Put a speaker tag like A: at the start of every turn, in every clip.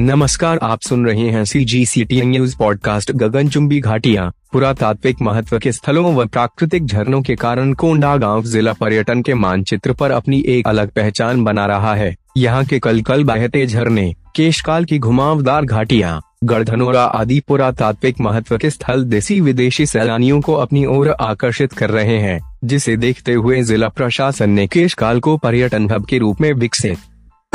A: नमस्कार, आप सुन रहे हैं C G C T news podcast गगनचुंबी घाटियाँ। पुरातात्विक महत्व के स्थलों व प्राकृतिक झरनों के कारण कोंडा गाँव जिला पर्यटन के मानचित्र पर अपनी एक अलग पहचान बना रहा है। यहाँ के कल कल बहते झरने, केशकाल की घुमावदार घाटियाँ, गढ़धनोरा आदि पुरातात्विक महत्व के स्थल देसी विदेशी सैलानियों को अपनी ओर आकर्षित कर रहे हैं, जिसे देखते हुए जिला प्रशासन ने केशकाल को पर्यटन हब के रूप में विकसित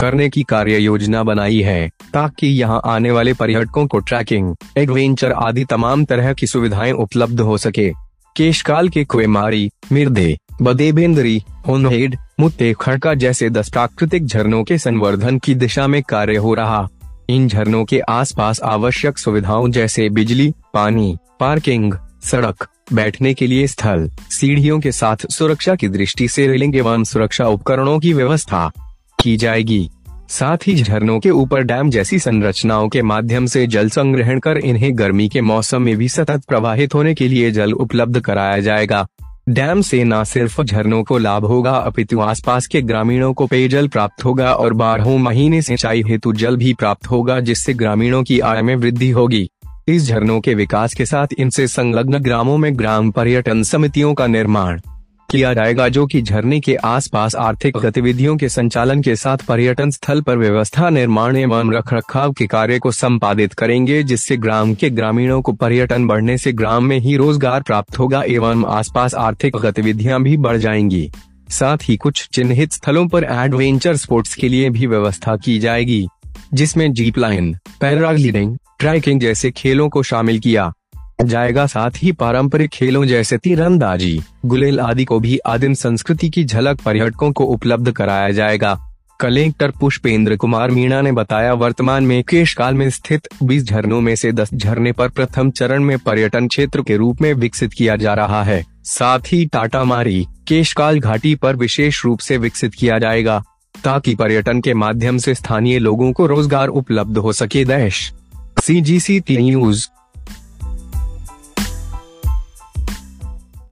A: करने की कार्य योजना बनाई है, ताकि यहाँ आने वाले पर्यटकों को ट्रैकिंग एडवेंचर आदि तमाम तरह की सुविधाएँ उपलब्ध हो सके। केशकाल के कुएमारी, मिर्दे, बदेबेंद्री, होनहेड मुत्ते खड़का जैसे दस प्राकृतिक झरनों के संवर्धन की दिशा में कार्य हो रहा। इन झरनों के आसपास आवश्यक सुविधाओं जैसे बिजली, पानी, पार्किंग, सड़क, बैठने के लिए स्थल, सीढ़ियों के साथ सुरक्षा की दृष्टि से रेलिंग एवं सुरक्षा उपकरणों की व्यवस्था। की जाएगी। साथ ही झरनों के ऊपर डैम जैसी संरचनाओं के माध्यम से जल संग्रहण कर इन्हें गर्मी के मौसम में भी सतत प्रवाहित होने के लिए जल उपलब्ध कराया जाएगा। डैम से न सिर्फ़ झरनों को लाभ होगा, अपितु आसपास के ग्रामीणों को पेयजल प्राप्त होगा और बारहों महीने सिंचाई हेतु जल भी प्राप्त होगा, जिससे ग्रामीणों की आय में वृद्धि होगी। इस झरनों के विकास के साथ इनसे संलग्न ग्रामों में ग्राम पर्यटन समितियों का निर्माण। किया जाएगा जो कि झरने के आसपास आर्थिक गतिविधियों के संचालन के साथ पर्यटन स्थल पर व्यवस्था, निर्माण एवं रख रखाव के कार्य को संपादित करेंगे, जिससे ग्राम के ग्रामीणों को पर्यटन बढ़ने से ग्राम में ही रोज़गार प्राप्त होगा एवं आसपास आर्थिक गतिविधियाँ भी बढ़ जाएँगी। साथ ही कुछ चिन्हित स्थलों पर एडवेंचर स्पोर्ट्स के लिए भी व्यवस्था की जाएगी, जिसमें जीप लाइन, पैराग्लाइडिंग, ट्रैकिंग जैसे खेलों को शामिल किया। जाएगा साथ ही पारंपरिक खेलों जैसे तीरंदाजी, गुलेल आदि को भी आदिम संस्कृति की झलक पर्यटकों को उपलब्ध कराया जाएगा। कलेक्टर पुष्पेंद्र कुमार मीणा ने बताया, वर्तमान में केशकाल में स्थित 20 झरनों में से 10 झरने पर प्रथम चरण में पर्यटन क्षेत्र के रूप में विकसित किया जा रहा है। साथ ही टाटा मारी केशकाल घाटी पर विशेष रूप से विकसित किया जाएगा, ताकि पर्यटन के माध्यम से स्थानीय लोगों को रोज़गार उपलब्ध हो सके। देश सी जी सी टी न्यूज़।